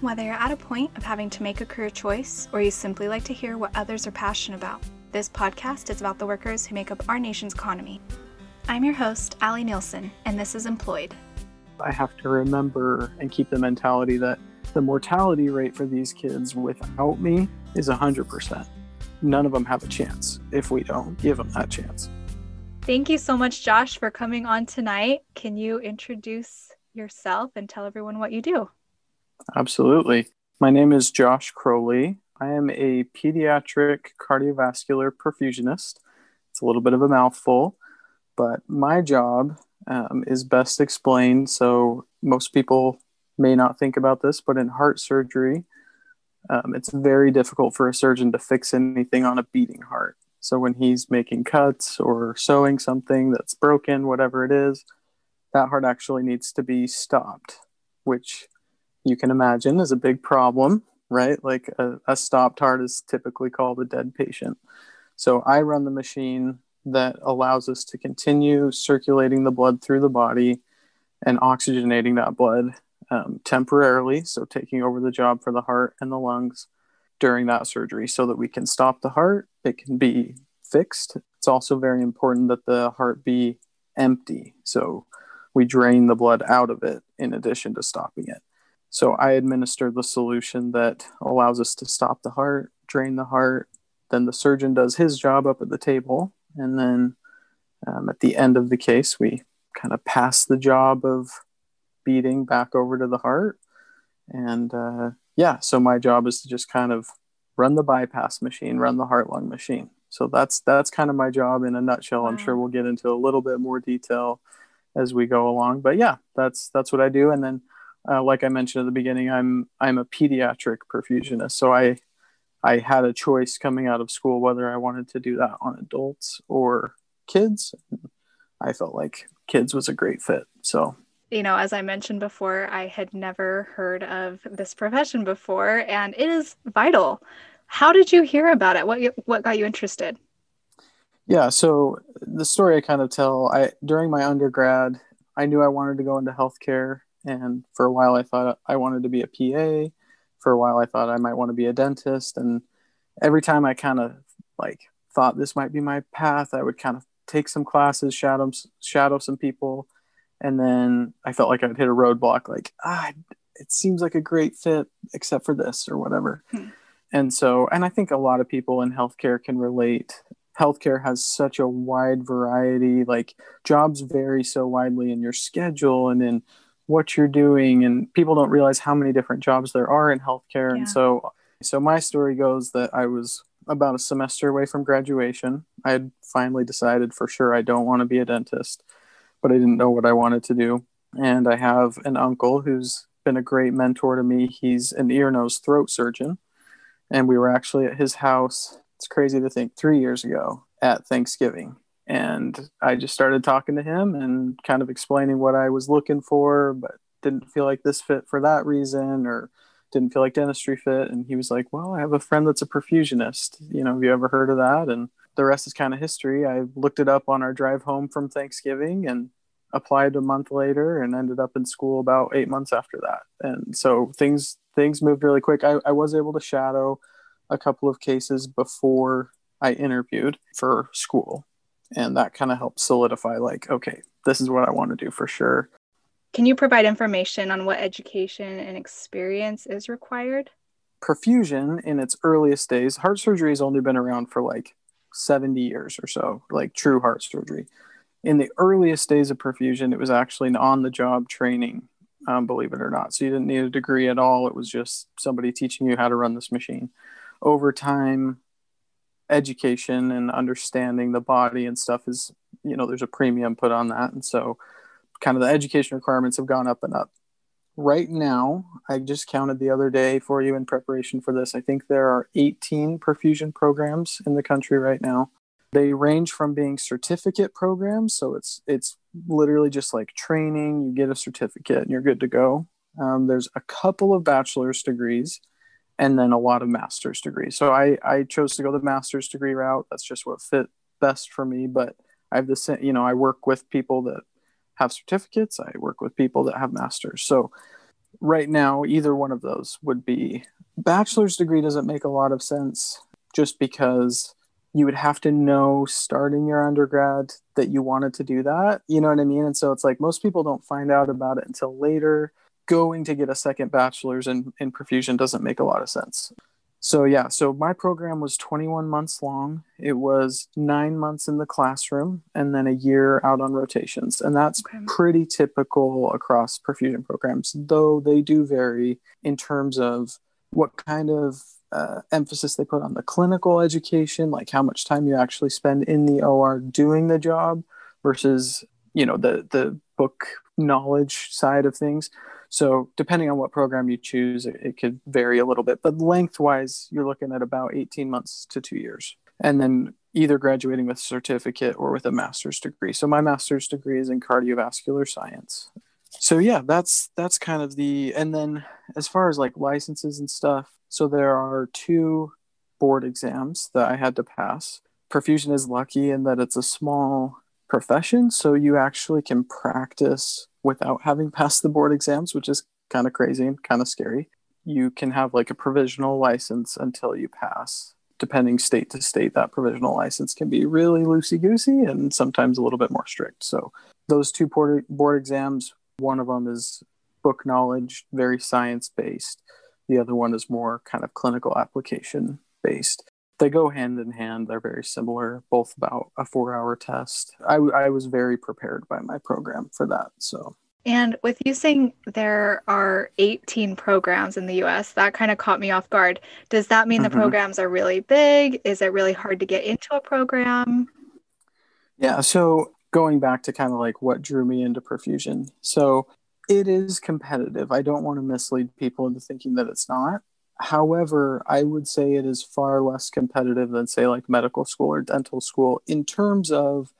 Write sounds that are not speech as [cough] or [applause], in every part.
Whether you're at a point of having to make a career choice or you simply like to hear what others are passionate about, this podcast is about the workers who make up our nation's economy. I'm your host, Allie Nielsen, and this is Employed. I have to remember and keep the mentality that the mortality rate for these kids without me is 100%. None of them have a chance if we don't give them that chance. Thank you so much, Josh, for coming on tonight. Can you introduce yourself and tell everyone what you do? Absolutely. My name is Josh Crowley. I am a pediatric cardiovascular perfusionist. It's a little bit of a mouthful, but my job um, is best explained. So, most people may not think about this, but in heart surgery, um, it's very difficult for a surgeon to fix anything on a beating heart. So, when he's making cuts or sewing something that's broken, whatever it is, that heart actually needs to be stopped, which you can imagine is a big problem, right? Like a, a stopped heart is typically called a dead patient. So I run the machine that allows us to continue circulating the blood through the body and oxygenating that blood um, temporarily. So taking over the job for the heart and the lungs during that surgery so that we can stop the heart. It can be fixed. It's also very important that the heart be empty. So we drain the blood out of it in addition to stopping it. So I administer the solution that allows us to stop the heart, drain the heart. Then the surgeon does his job up at the table. And then um, at the end of the case, we kind of pass the job of beating back over to the heart. And uh, yeah, so my job is to just kind of run the bypass machine, run the heart lung machine. So that's that's kind of my job in a nutshell. I'm sure we'll get into a little bit more detail as we go along. But yeah, that's that's what I do. And then uh, like I mentioned at the beginning, I'm I'm a pediatric perfusionist, so I I had a choice coming out of school whether I wanted to do that on adults or kids. I felt like kids was a great fit. So you know, as I mentioned before, I had never heard of this profession before, and it is vital. How did you hear about it? What what got you interested? Yeah, so the story I kind of tell, I during my undergrad, I knew I wanted to go into healthcare. And for a while, I thought I wanted to be a PA. For a while, I thought I might want to be a dentist. And every time I kind of like thought this might be my path, I would kind of take some classes, shadow shadow some people, and then I felt like I'd hit a roadblock. Like ah, it seems like a great fit, except for this or whatever. Hmm. And so, and I think a lot of people in healthcare can relate. Healthcare has such a wide variety. Like jobs vary so widely in your schedule and in what you're doing and people don't realize how many different jobs there are in healthcare yeah. and so so my story goes that I was about a semester away from graduation. I had finally decided for sure I don't want to be a dentist, but I didn't know what I wanted to do. And I have an uncle who's been a great mentor to me. He's an ear, nose, throat surgeon. And we were actually at his house. It's crazy to think three years ago at Thanksgiving and I just started talking to him and kind of explaining what I was looking for, but didn't feel like this fit for that reason or didn't feel like dentistry fit. And he was like, Well, I have a friend that's a perfusionist. You know, have you ever heard of that? And the rest is kind of history. I looked it up on our drive home from Thanksgiving and applied a month later and ended up in school about eight months after that. And so things things moved really quick. I, I was able to shadow a couple of cases before I interviewed for school and that kind of helps solidify like okay this is what i want to do for sure. Can you provide information on what education and experience is required? Perfusion in its earliest days heart surgery has only been around for like 70 years or so like true heart surgery. In the earliest days of perfusion it was actually an on the job training um, believe it or not. So you didn't need a degree at all. It was just somebody teaching you how to run this machine. Over time education and understanding the body and stuff is you know there's a premium put on that. And so kind of the education requirements have gone up and up. Right now i just counted the other day for you in preparation for this. I think there are 18 perfusion programs in the country right now. They range from being certificate programs. So it's it's literally just like training. You get a certificate and you're good to go. Um, there's a couple of bachelor's degrees and then a lot of master's degrees. So I, I chose to go the master's degree route. That's just what fit best for me. But I have this, you know, I work with people that have certificates. I work with people that have masters. So right now, either one of those would be. Bachelor's degree doesn't make a lot of sense just because you would have to know starting your undergrad that you wanted to do that. You know what I mean? And so it's like most people don't find out about it until later. Going to get a second bachelor's in, in perfusion doesn't make a lot of sense. So, yeah, so my program was 21 months long. It was nine months in the classroom and then a year out on rotations. And that's okay. pretty typical across perfusion programs, though they do vary in terms of what kind of uh, emphasis they put on the clinical education, like how much time you actually spend in the OR doing the job versus, you know, the, the book knowledge side of things. So depending on what program you choose, it, it could vary a little bit, but lengthwise, you're looking at about 18 months to two years. And then either graduating with a certificate or with a master's degree. So my master's degree is in cardiovascular science. So yeah, that's that's kind of the and then as far as like licenses and stuff, so there are two board exams that I had to pass. Perfusion is lucky in that it's a small profession, so you actually can practice without having [laughs] passed the board exams, which is kind of crazy and kind of scary. You can have like a provisional license until you pass. Depending state to state, that provisional license can be really loosey goosey and sometimes a little bit more strict. So, those two board, board exams, one of them is book knowledge, very science based. The other one is more kind of clinical application based they go hand in hand. They're very similar, both about a four hour test. I, I was very prepared by my program for that. So, and with you saying there are 18 programs in the US, that kind of caught me off guard. Does that mean mm-hmm. the programs are really big? Is it really hard to get into a program? Yeah. So, going back to kind of like what drew me into perfusion. So, it is competitive. I don't want to mislead people into thinking that it's not. However, I would say it is far less competitive than, say, like medical school or dental school in terms of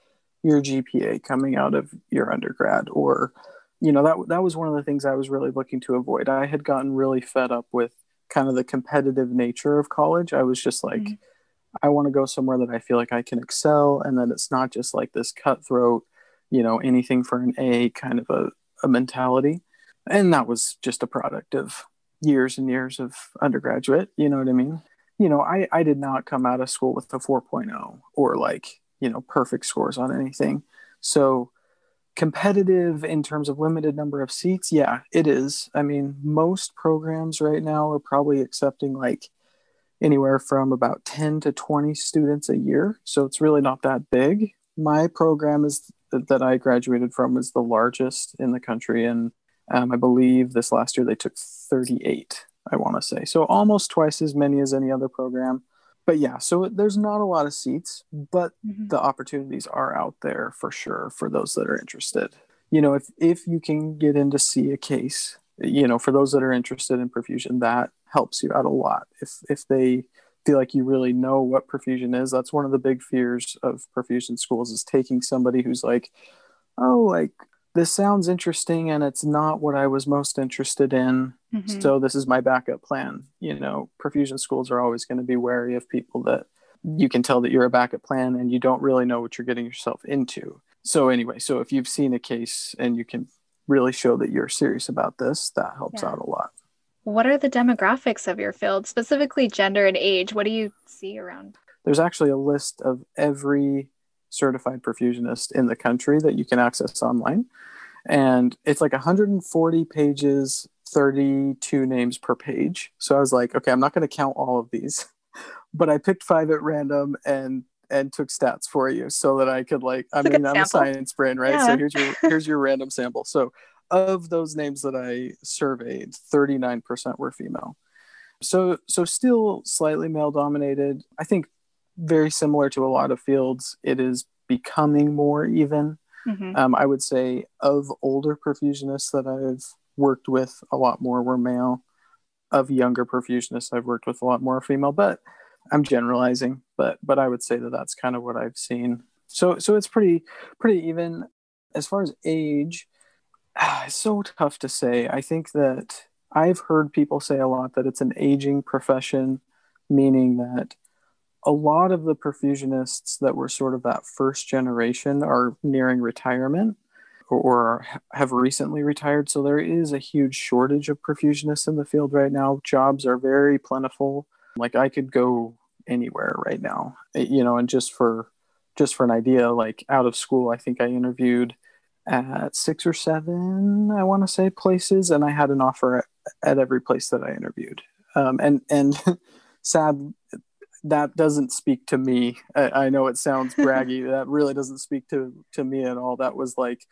your GPA coming out of your undergrad. Or, you know, that that was one of the things I was really looking to avoid. I had gotten really fed up with kind of the competitive nature of college. I was just like, mm-hmm. I want to go somewhere that I feel like I can excel, and that it's not just like this cutthroat, you know, anything for an A kind of a, a mentality. And that was just a product of years and years of undergraduate. You know what I mean? You know, I, I did not come out of school with a 4.0 or like, you know, perfect scores on anything. So competitive in terms of limited number of seats, yeah, it is. I mean, most programs right now are probably accepting like anywhere from about 10 to 20 students a year. So it's really not that big. My program is that I graduated from is the largest in the country and um, I believe this last year they took 38, I want to say. So almost twice as many as any other program. But yeah, so there's not a lot of seats, but mm-hmm. the opportunities are out there for sure for those that are interested. You know, if if you can get in to see a case, you know, for those that are interested in perfusion, that helps you out a lot. If if they feel like you really know what perfusion is, that's one of the big fears of perfusion schools is taking somebody who's like, oh, like this sounds interesting and it's not what I was most interested in. Mm-hmm. So this is my backup plan. You know, perfusion schools are always going to be wary of people that you can tell that you're a backup plan and you don't really know what you're getting yourself into. So anyway, so if you've seen a case and you can really show that you're serious about this, that helps yeah. out a lot. What are the demographics of your field, specifically gender and age? What do you see around? There's actually a list of every certified perfusionist in the country that you can access online. And it's like 140 pages, 32 names per page. So I was like, okay, I'm not going to count all of these, [laughs] but I picked five at random and and took stats for you so that I could like I mean I'm a science brain, right? Yeah. So here's your [laughs] here's your random sample. So of those names that I surveyed, 39% were female. So so still slightly male dominated. I think very similar to a lot of fields, it is becoming more even. Mm-hmm. Um, I would say of older perfusionists that I've worked with, a lot more were male. Of younger perfusionists, I've worked with a lot more female, but I'm generalizing. But but I would say that that's kind of what I've seen. So so it's pretty pretty even as far as age. [sighs] It's so tough to say. I think that I've heard people say a lot that it's an aging profession, meaning that a lot of the perfusionists that were sort of that first generation are nearing retirement or have recently retired. So there is a huge shortage of perfusionists in the field right now. Jobs are very plentiful. Like I could go anywhere right now, you know, and just for just for an idea, like out of school, I think I interviewed at six or seven, I want to say places, and I had an offer at, at every place that I interviewed. Um, and and [laughs] sad that doesn't speak to me. I, I know it sounds braggy. that really doesn't speak to to me at all. That was like,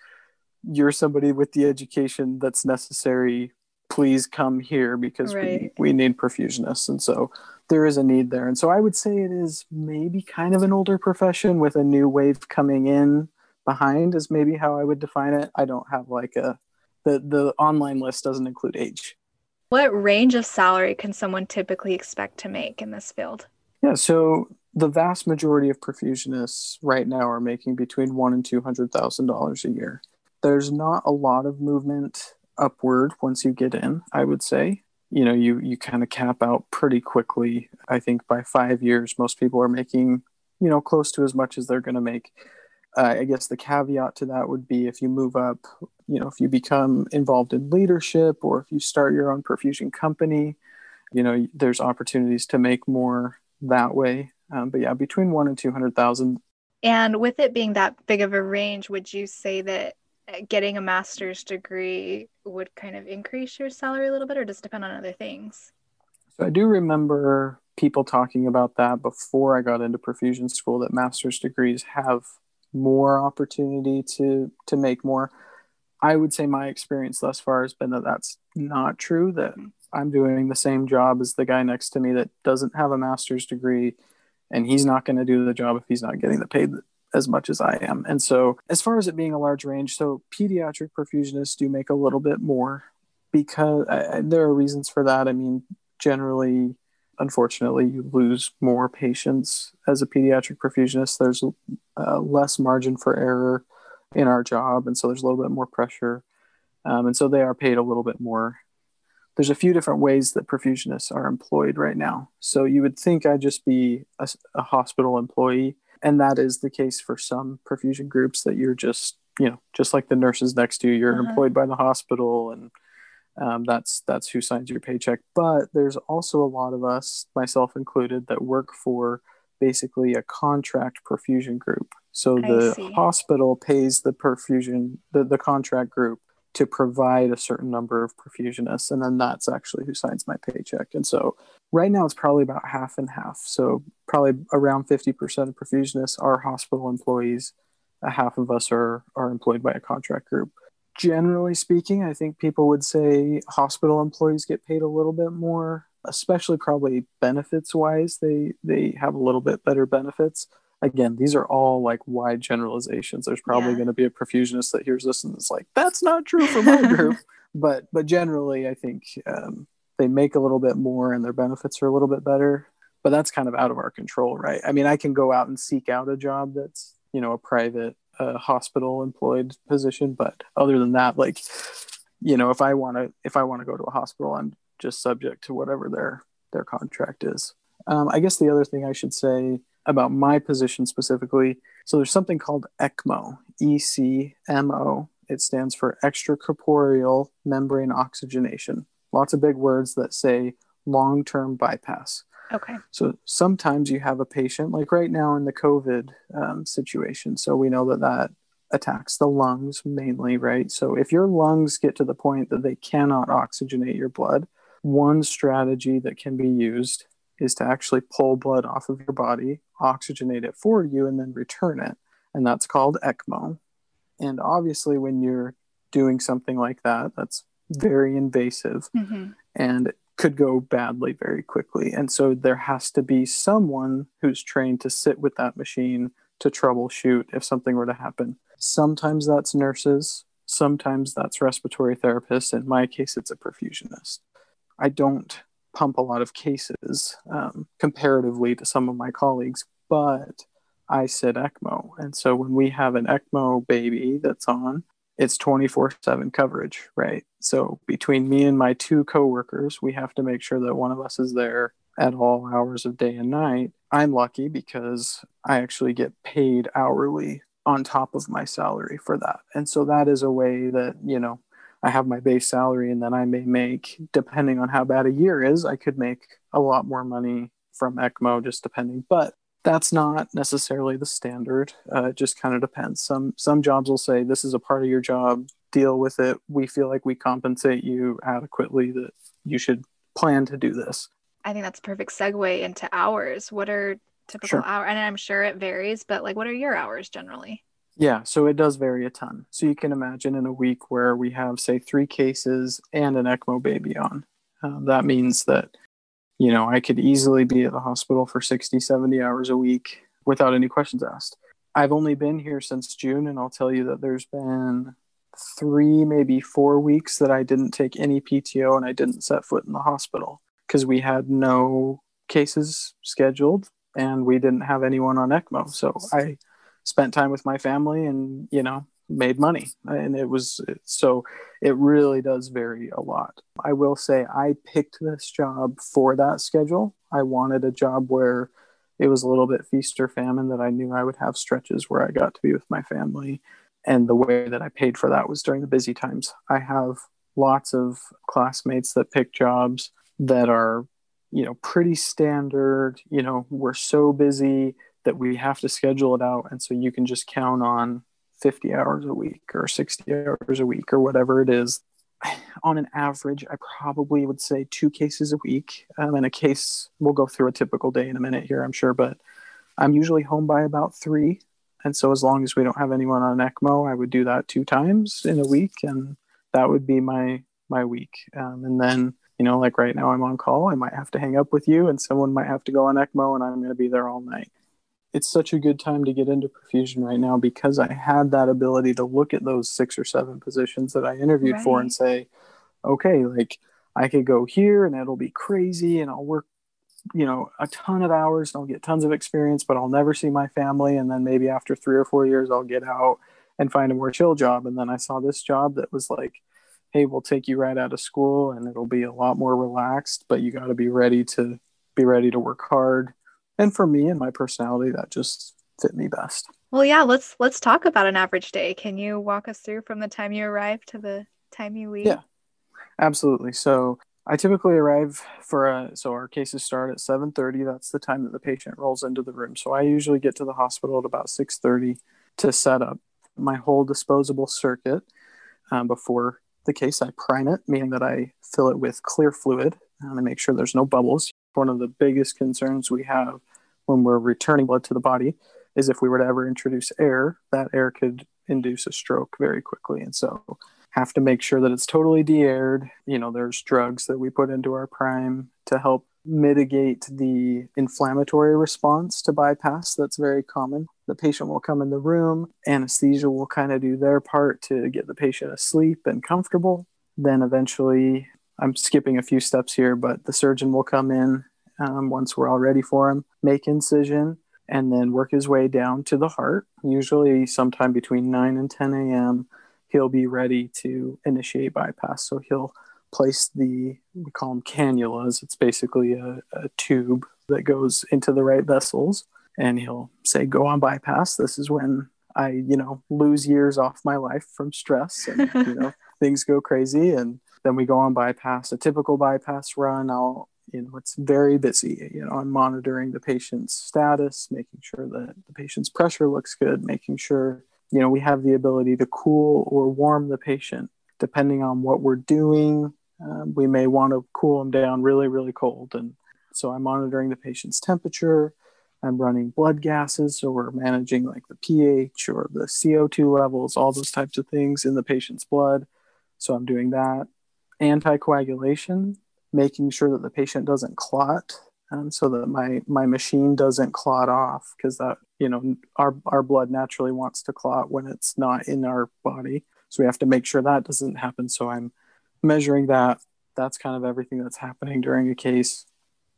you're somebody with the education that's necessary. Please come here because right. we, we need perfusionists. And so there is a need there. And so I would say it is maybe kind of an older profession with a new wave coming in behind is maybe how I would define it. I don't have like a the the online list doesn't include age. What range of salary can someone typically expect to make in this field? Yeah, so the vast majority of perfusionists right now are making between one and two hundred thousand dollars a year. There's not a lot of movement upward once you get in. I would say, you know, you you kind of cap out pretty quickly. I think by five years, most people are making, you know, close to as much as they're going to make. Uh, I guess the caveat to that would be if you move up, you know, if you become involved in leadership or if you start your own perfusion company, you know, there's opportunities to make more that way. Um, but yeah, between one and 200,000. And with it being that big of a range, would you say that uh, getting a master's degree would kind of increase your salary a little bit or does it depend on other things? So I do remember people talking about that before I got into perfusion school that master's degrees have more opportunity to to make more. I would say my experience thus far has been that that's not true that mm-hmm. I'm doing the same job as the guy next to me that doesn't have a master's degree, and he's not going to do the job if he's not getting the paid as much as I am. And so, as far as it being a large range, so pediatric perfusionists do make a little bit more because there are reasons for that. I mean, generally, unfortunately, you lose more patients as a pediatric perfusionist. There's uh, less margin for error in our job, and so there's a little bit more pressure. Um, and so they are paid a little bit more there's a few different ways that perfusionists are employed right now. So you would think I'd just be a, a, hospital employee, and that is the case for some perfusion groups that you're just, you know, just like the nurses next to you, you're uh-huh. employed by the hospital, and um, that's that's who signs your paycheck. But there's also a lot of us, myself included, that work for basically a contract perfusion group. So the hospital pays the perfusion, the, the contract group to provide a certain number of perfusionists and then that's actually who signs my paycheck. And so right now it's probably about half and half. So probably around 50% of perfusionists are hospital employees. A half of us are are employed by a contract group. Generally speaking i think people would say hospital employees get paid a little bit more especially probably benefits wise they they have a little bit better benefits again, these are all like wide generalizations. There's probably yeah. going to be a perfusionist that hears this and is like, "That's not true for my [laughs] group." but but generally, I think um, they make a little bit more and their benefits are a little bit better. But that's kind of out of our control, right? I mean, I can go out and seek out a job that's you know a private uh, hospital employed position, but other than that, like you know, if I want to if I want to go to a hospital, I'm just subject to whatever their their contract is. Um, I guess the other thing I should say about my position specifically. So there's something called ECMO, E C M O. It stands for extracorporeal membrane oxygenation. Lots of big words that say long term bypass. Okay. So sometimes you have a patient, like right now in the COVID um, situation. So we know that that attacks the lungs mainly, right? So if your lungs get to the point that they cannot oxygenate your blood, one strategy that can be used is to actually pull blood off of your body, oxygenate it for you, and then return it. And that's called ECMO. And obviously, when you're doing something like that, that's very invasive mm-hmm. and could go badly very quickly. And so there has to be someone who's trained to sit with that machine to troubleshoot if something were to happen. Sometimes that's nurses, sometimes that's respiratory therapists. In my case, it's a perfusionist. I don't pump a lot of cases um, comparatively to some of my colleagues, but I sit ECMO. And so when we have an ECMO baby that's on, it's 24 7 coverage, right? So between me and my two coworkers, we have to make sure that one of us is there at all hours of day and night. I'm lucky because I actually get paid hourly on top of my salary for that. And so that is a way that, you know, I have my base salary and then I may make, depending on how bad a year is, I could make a lot more money from ECMO, just depending. But that's not necessarily the standard. Uh, it just kind of depends. Some some jobs will say this is a part of your job. Deal with it. We feel like we compensate you adequately. That you should plan to do this. I think that's a perfect segue into hours. What are typical sure. hours? And I'm sure it varies, but like, what are your hours generally? Yeah, so it does vary a ton. So you can imagine in a week where we have, say, three cases and an ECMO baby on. Um, that means that, you know, I could easily be at the hospital for 60, 70 hours a week without any questions asked. I've only been here since June, and I'll tell you that there's been three, maybe four weeks that I didn't take any PTO and I didn't set foot in the hospital because we had no cases scheduled and we didn't have anyone on ECMO. So I spent time with my family and you know made money. And it was so it really does vary a lot. I will say i picked this job for that schedule. I wanted a job where it was a little bit feast or famine that i knew i would have stretches where i got to be with my family. And the way that i paid for that was during the busy times. I have lots of classmates that pick jobs that are you know pretty standard. You know we're so busy that we have to schedule it out. And so you can just count on 50 hours a week or 60 hours a week or whatever it is. [sighs] On an average, I probably would say two cases a week. Um, and a case, we'll go through a typical day in a minute here, I'm sure, but I'm usually home by about three. And so as long as we don't have anyone on ECMO, I would do that two times in a week. And that would be my, my week. Um, and then, you know, like right now I'm on call, I might have to hang up with you and someone might have to go on ECMO and I'm going to be there all night it's such a good time to get into perfusion right now because I had that ability to look at those six or seven positions that I interviewed right. for and say, okay, like I could go here and it'll be crazy and I'll work, you know, a ton of hours and I'll get tons of experience, but I'll never see my family. And then maybe after three or four years, I'll get out and find a more chill job. And then I saw this job that was like, hey, we'll take you right out of school and it'll be a lot more relaxed, but you got to be ready to be ready to work hard and for me and my personality that just fit me best. Well yeah let's let's talk about an average day. Can you walk us through from the time you arrive to the time you leave? Yeah absolutely. So i typically arrive for a so our cases start at 7.30 that's the time that the patient rolls into the room. So i usually get to the hospital at about 6.30 to set up my whole disposable circuit um, before the case. I prime it meaning that i fill it with clear fluid um, and make sure there's no bubbles one of the biggest concerns we have when we're returning blood to the body is if we were to ever introduce air, that air could induce a stroke very quickly. And so have to make sure that it's totally de-aired. You know, there's drugs that we put into our prime to help mitigate the inflammatory response to bypass that's very common. The patient will come in the room, anesthesia will kind of do their part to get the patient asleep and comfortable. Then eventually I'm skipping a few steps here, but the surgeon will come in um, once we're all ready for him, make incision, and then work his way down to the heart. Usually, sometime between 9 and 10 a.m., he'll be ready to initiate bypass. So he'll place the, we call them cannulas. It's basically a, a tube that goes into the right vessels. And he'll say, go on bypass. This is when I, you know, lose years off my life from stress and, you know, [laughs] things go crazy. And then we go on bypass, a typical bypass run. I'll, you know, it's very busy. You know, I'm monitoring the patient's status, making sure that the patient's pressure looks good, making sure, you know, we have the ability to cool or warm the patient. Depending on what we're doing, um, we may want to cool them down really, really cold. And so I'm monitoring the patient's temperature. I'm running blood gases, so we're managing like the pH or the CO2 levels, all those types of things in the patient's blood. So I'm doing that anticoagulation, making sure that the patient doesn't clot, and so that my my machine doesn't clot off because that you know our our blood naturally wants to clot when it's not in our body. So we have to make sure that doesn't happen. So I'm measuring that. That's kind of everything that's happening during a case.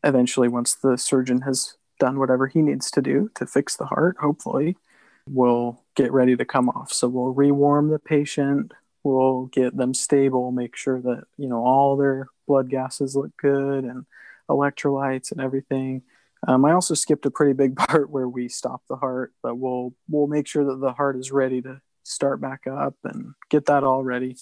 Eventually, once the surgeon has done whatever he needs to do to fix the heart, hopefully, we'll get ready to come off. So we'll rewarm the patient, we'll get them stable, make sure that, you know, all their blood gases look good and electrolytes and everything. Um, I also skipped a pretty big [laughs] part where we stop the heart, but we'll we'll make sure that the heart is ready to start back up and get that all ready.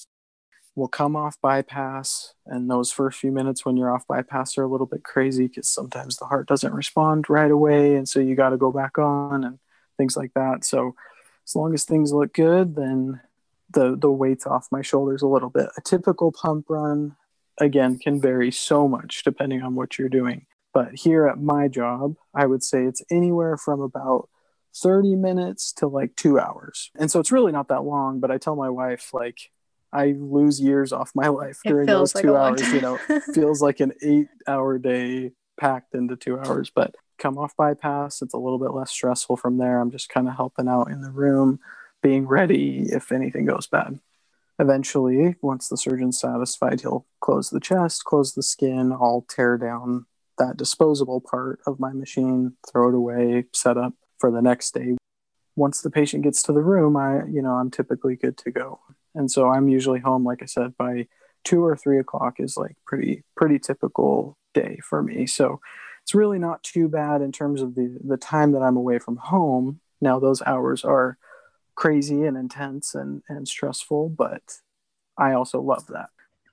We'll come off bypass, and those first few minutes when you're off bypass are a little bit crazy because sometimes the heart doesn't respond right away, and so you got to go back on and things like that. So as long as things look good, then the the weight's off my shoulders a little bit. A typical pump run, again, can vary so much depending on what you're doing. But here at my job, I would say it's anywhere from about 30 minutes to like two hours. And so it's really not that long, but I tell my wife, like, I lose years off my life during those like two long hours. You know, [laughs] feels like an eight hour day packed into two hours. But come off bypass, it's a little bit less stressful from there. I'm just kind of helping out in the room, being ready if anything goes bad. Eventually, once the surgeon's satisfied, he'll close the chest, close the skin, I'll tear down that disposable part of my machine, throw it away, set up for the next day. Once the patient gets to the room, I, you know, I'm typically good to go. And so I'm usually home, like I said, by two or three o'clock is like pretty, pretty typical day for me. So it's really not too bad in terms of the, the time that I'm away from home. Now those hours are crazy and intense and, and stressful, but I also love that.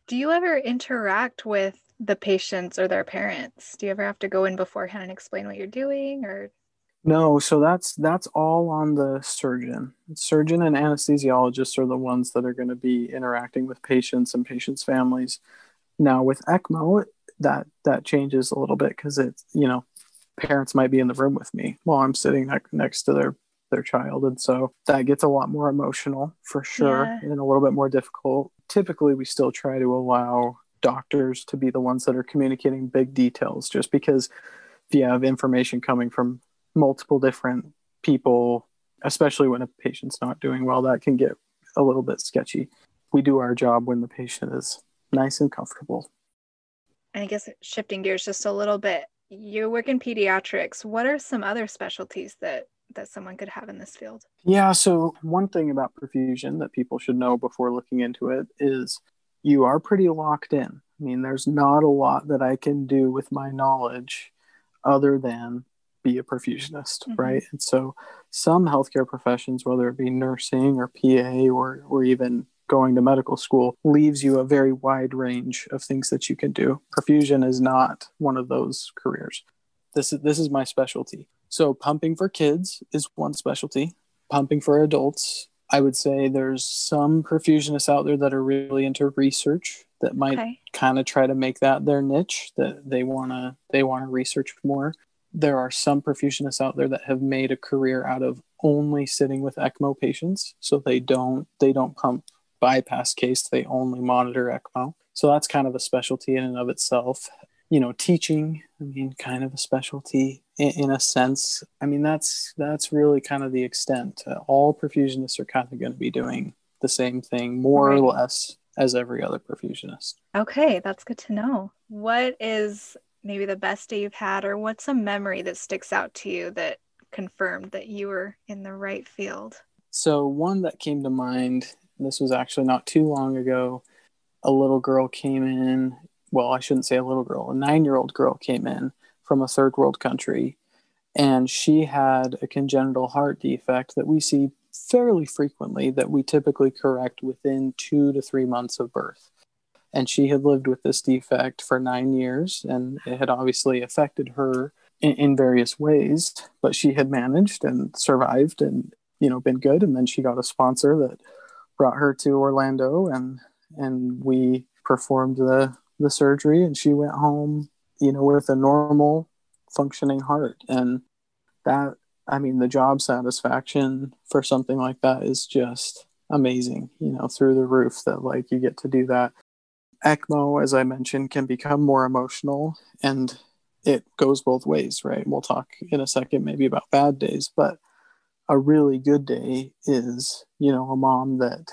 Do you ever interact with the patients or their parents? Do you ever have to go in beforehand and explain what you're doing or No, so that's that's all on the surgeon. Surgeon and anesthesiologists are the ones that are going to be interacting with patients and patients' families. Now with ECMO, that that changes a little bit because it's you know parents might be in the room with me while I'm sitting ne- next to their their child, and so that gets a lot more emotional for sure Yeah. and a little bit more difficult. Typically, we still try to allow doctors to be the ones that are communicating big details, just because if you have information coming from multiple different people, especially when a patient's not doing well, that can get a little bit sketchy. We do our job when the patient is nice and comfortable. and I guess shifting gears just a little bit. You work in pediatrics. What are some other specialties that that someone could have in this field? Yeah, so one thing about perfusion that people should know before looking into it is you are pretty locked in. I mean, there's not a lot that I can do with my knowledge other than be a perfusionist, Mhm. right? And so some healthcare professions, whether it be nursing or PA or, or even going to medical school, leaves you a very wide range of things that you can do. Perfusion is not one of those careers. This is this is my specialty. So pumping for kids is one specialty. Pumping for adults, I would say there's some perfusionists out there that are really into research that might Okay. kind of try to make that their niche that they want to they want to research more. There are some perfusionists out there that have made a career out of only sitting with ECMO patients. So they don't they don't pump bypass case they only monitor ECMO. So that's kind of a specialty in and of itself. You know teaching i mean kind of a specialty in, in a sense i mean that's that's really kind of the extent uh, all perfusionists are kind of going to be doing the same thing more or less as every other perfusionist Okay, that's good to know. What is maybe the best day you've had, or what's a memory that sticks out to you that confirmed that you were in the right field? So one that came to mind, this was actually not too long ago. A little girl came in. Well, I shouldn't say a little girl. A nine-year-old girl came in from a third world country, and she had a congenital heart defect that we see fairly frequently. That we typically correct within two to three months of birth. And she had lived with this defect for nine years, and it had obviously affected her in, in various ways. But she had managed and survived, and you know been good and then she got a sponsor that brought her to Orlando and and we performed the the surgery and she went home you know with a normal functioning heart. And that I mean the job satisfaction for something like that is just amazing you know through the roof that like you get to do that. ECMO as I mentioned can become more emotional and it goes both ways right? We'll talk in a second maybe about bad days but a really good day is you know a mom that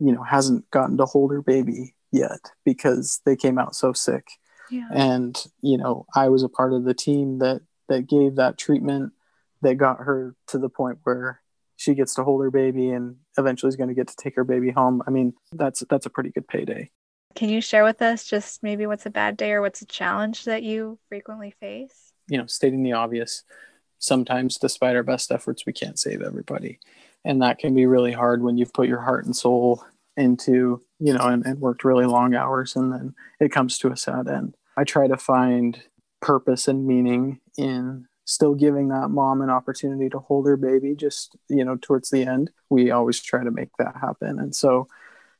you know hasn't gotten to hold her baby yet because they came out so sick Yeah. and you know i was a part of the team that that gave that treatment that got her to the point where she gets to hold her baby and eventually is going to get to take her baby home i mean that's that's a pretty good payday Can you share with us just maybe what's a bad day or what's a challenge that you frequently face? You know, stating the obvious, sometimes despite our best efforts, we can't save everybody. And that can be really hard when you've put your heart and soul into, you know, and, and worked really long hours and then it comes to a sad end. I try to find purpose and meaning in still giving that mom an opportunity to hold her baby just you know towards the end. We always try to make that happen. And so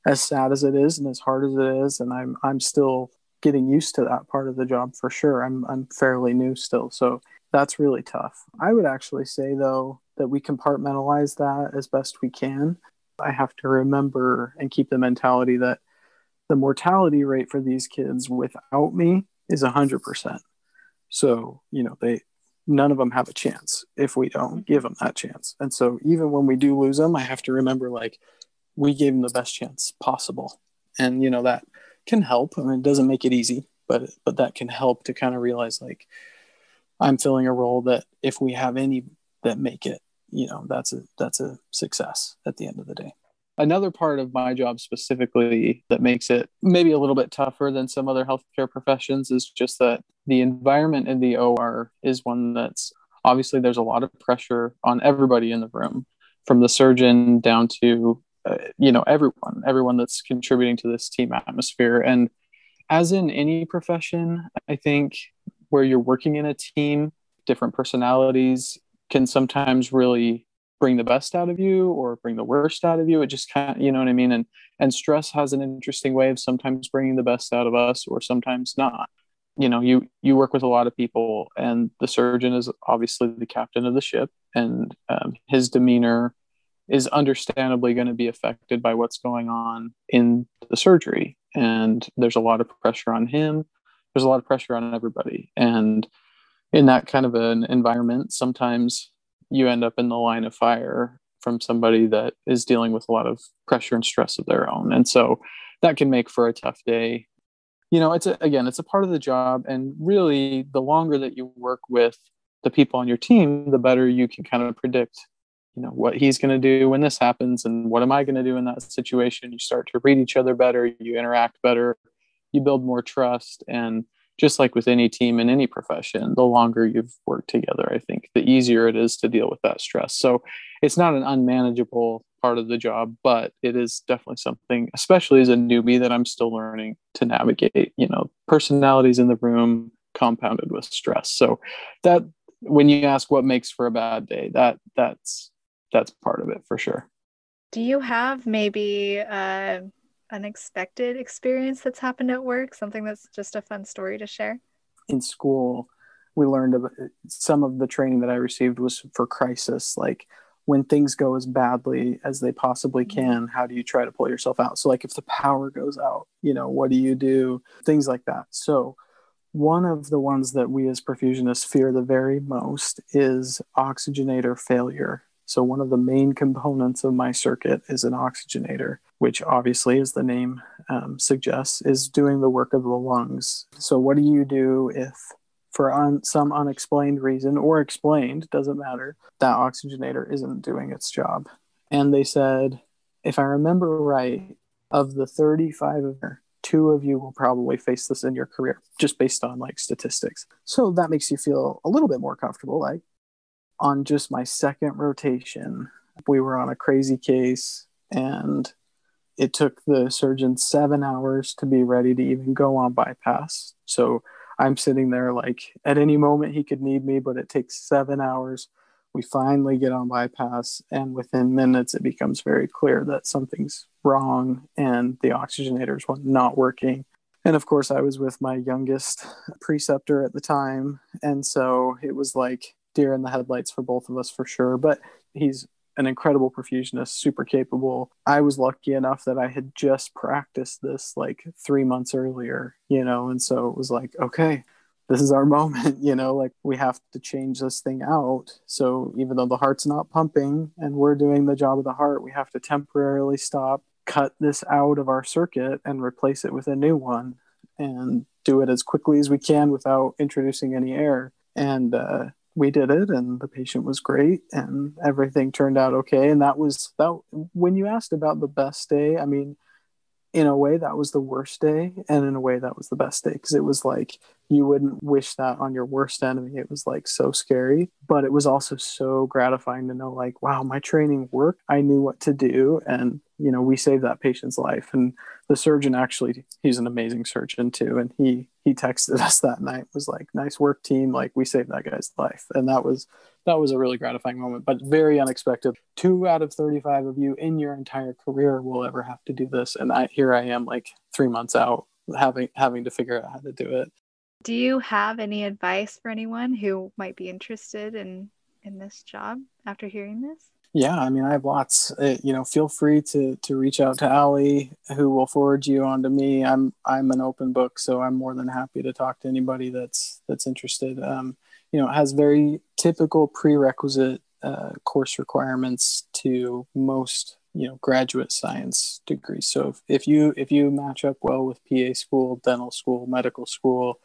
as sad as it is and as hard as it is and i'm i'm still getting used to that part of the job for sure i'm i'm fairly new still. So that's really tough. I would actually say though that we compartmentalize that as best we can i have to remember and keep the mentality that the mortality rate for these kids without me is 100% so you know they none of them have a chance if we don't give them that chance. And so even when we do lose them, I have to remember like we gave them the best chance possible. And you know that can help. I mean, it doesn't make it easy, but but that can help to kind of realize like I'm filling a role that if we have any that make it, you know, that's a that's a success at the end of the day. Another part of my job specifically that makes it maybe a little bit tougher than some other healthcare professions is just that the environment in the OR is one that's obviously there's a lot of pressure on everybody in the room, from the surgeon down to uh, you know everyone, everyone that's contributing to this team atmosphere. And as in any profession, I think where you're working in a team, different personalities can sometimes really bring the best out of you or bring the worst out of you. It just kind of you know what i mean? And and stress has an interesting way of sometimes bringing the best out of us or sometimes not. You know you you work with a lot of people and the surgeon is obviously the captain of the ship and um, his demeanor is understandably going to be affected by what's going on in the surgery. And there's a lot of pressure on him. There's a lot of pressure on everybody. And in that kind of an environment sometimes you end up in the line of fire from somebody that is dealing with a lot of pressure and stress of their own. And so that can make for a tough day. You know, it's a, again, it's a part of the job. And really, the longer that you work with the people on your team, the better you can kind of predict, you know, what he's going to do when this happens and what am I going to do in that situation. You start to read each other better, you interact better, you build more trust. And just like with any team in any profession, the longer you've worked together, I think the easier it is to deal with that stress. So it's not an unmanageable part of the job, but it is definitely something, especially as a newbie, that I'm still learning to navigate. You know, personalities in the room compounded with stress. So that when you ask what makes for a bad day, that that's that's part of it for sure. Do you have maybe uh, unexpected experience that's happened at work? Something that's just a fun story to share? In school, we learned about some of the training that I received was for crisis, like when things go as badly as they possibly mm-hmm. can, how do you try to pull yourself out? So, like if the power goes out, you know, what do you do? Things like that. So, one of the ones that we as perfusionists fear the very most is oxygenator failure. So, one of the main components of my circuit is an oxygenator which obviously, as the name um, suggests, is doing the work of the lungs. So, what do you do if, for un- some unexplained reason or explained, doesn't matter, that oxygenator isn't doing its job? And they said, if I remember right, of the 35 of two of you will probably face this in your career, just based on like statistics. So that makes you feel a little bit more comfortable. Like on just my second rotation, we were on a crazy case and it took the surgeon seven hours to be ready to even go on bypass. So I'm sitting there like at any moment he could need me, but it takes seven hours. We finally get on bypass, and within minutes, it becomes very clear that something's wrong and the oxygenators were not working. And of course, I was with my youngest preceptor at the time. And so it was like deer in the headlights for both of us for sure. But he's an incredible perfusionist, super capable. I was lucky enough that I had just practiced this like three months earlier, you know, and so it was like, okay, this is our [laughs] moment, you know, like we have to change this thing out. So even though the heart's not pumping and we're doing the job of the heart, we have to temporarily stop, cut this out of our circuit and replace it with a new one and do it as quickly as we can without introducing any air. And uh, we did it and the patient was great and everything turned out okay. And that was that when you asked about the best day i mean in a way that was the worst day and in a way that was the best day because it was like you wouldn't wish that on your worst enemy. It was like so scary but it was also so gratifying to know like wow my training worked. I knew what to do and you know we saved that patient's life. And the surgeon actually he's an amazing surgeon too and he he texted [laughs] us that night was like nice work team. Like we saved that guy's life. And that was that was a really gratifying moment but very unexpected. Two out of 35 of you in your entire career will ever have to do this and i here i am like three months out having having to figure out how to do it do you have any advice for anyone who might be interested in in this job after hearing this yeah, I mean, I have lots. Uh, you know, feel free to to reach out to Ali, who will forward you on to me. I'm I'm an open book, so I'm more than happy to talk to anybody that's that's interested. Um, you know, it has very typical prerequisite uh, course requirements to most you know graduate science degrees. So if, if you if you match up well with PA school, dental school, medical school,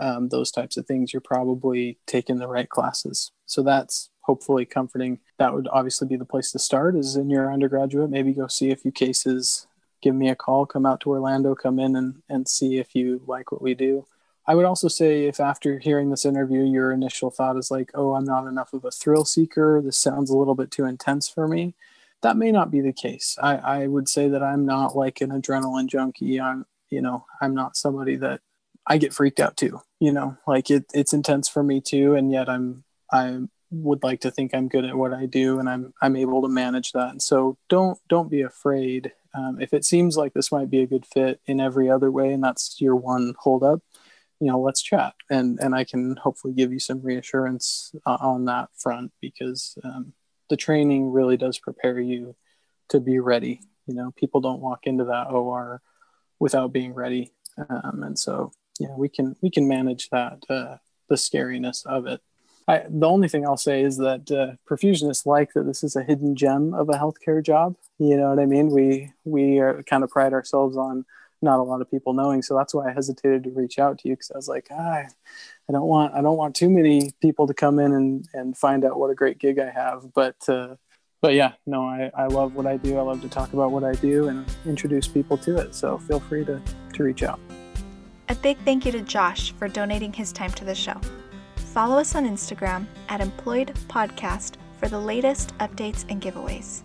um, those types of things, you're probably taking the right classes. So that's hopefully comforting. That would obviously be the place to start is in your undergraduate. Maybe go see a few cases, give me a call, come out to Orlando, come in and, and see if you like what we do. I would also say if after hearing this interview, your initial thought is like, oh, I'm not enough of a thrill seeker. This sounds a little bit too intense for me. That may not be the case. I, I would say that I'm not like an adrenaline junkie. I'm, you know, I'm not somebody that I get freaked out too, you know, like it, it's intense for me too. And yet I'm, I'm would like to think I'm good at what I do and I'm I'm able to manage that. And so don't don't be afraid. Um, if it seems like this might be a good fit in every other way, and that's your one holdup, you know, let's chat and and I can hopefully give you some reassurance uh, on that front because um, the training really does prepare you to be ready. You know, people don't walk into that OR without being ready, um, and so yeah, we can we can manage that uh, the scariness of it I, the only thing I'll say is that uh, perfusionists like that this is a hidden gem of a healthcare job. You know what I mean? We we are, kind of pride ourselves on not a lot of people knowing, so that's why I hesitated to reach out to you because I was like, ah, I don't want I don't want too many people to come in and and find out what a great gig I have. But uh, but yeah, no, I, I love what I do. I love to talk about what I do and introduce people to it. So feel free to to reach out. A big thank you to Josh for donating his time to the show. Follow us on Instagram at Employed Podcast for the latest updates and giveaways.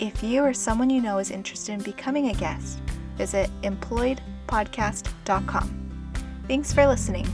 If you or someone you know is interested in becoming a guest, visit employedpodcast.com. Thanks for listening.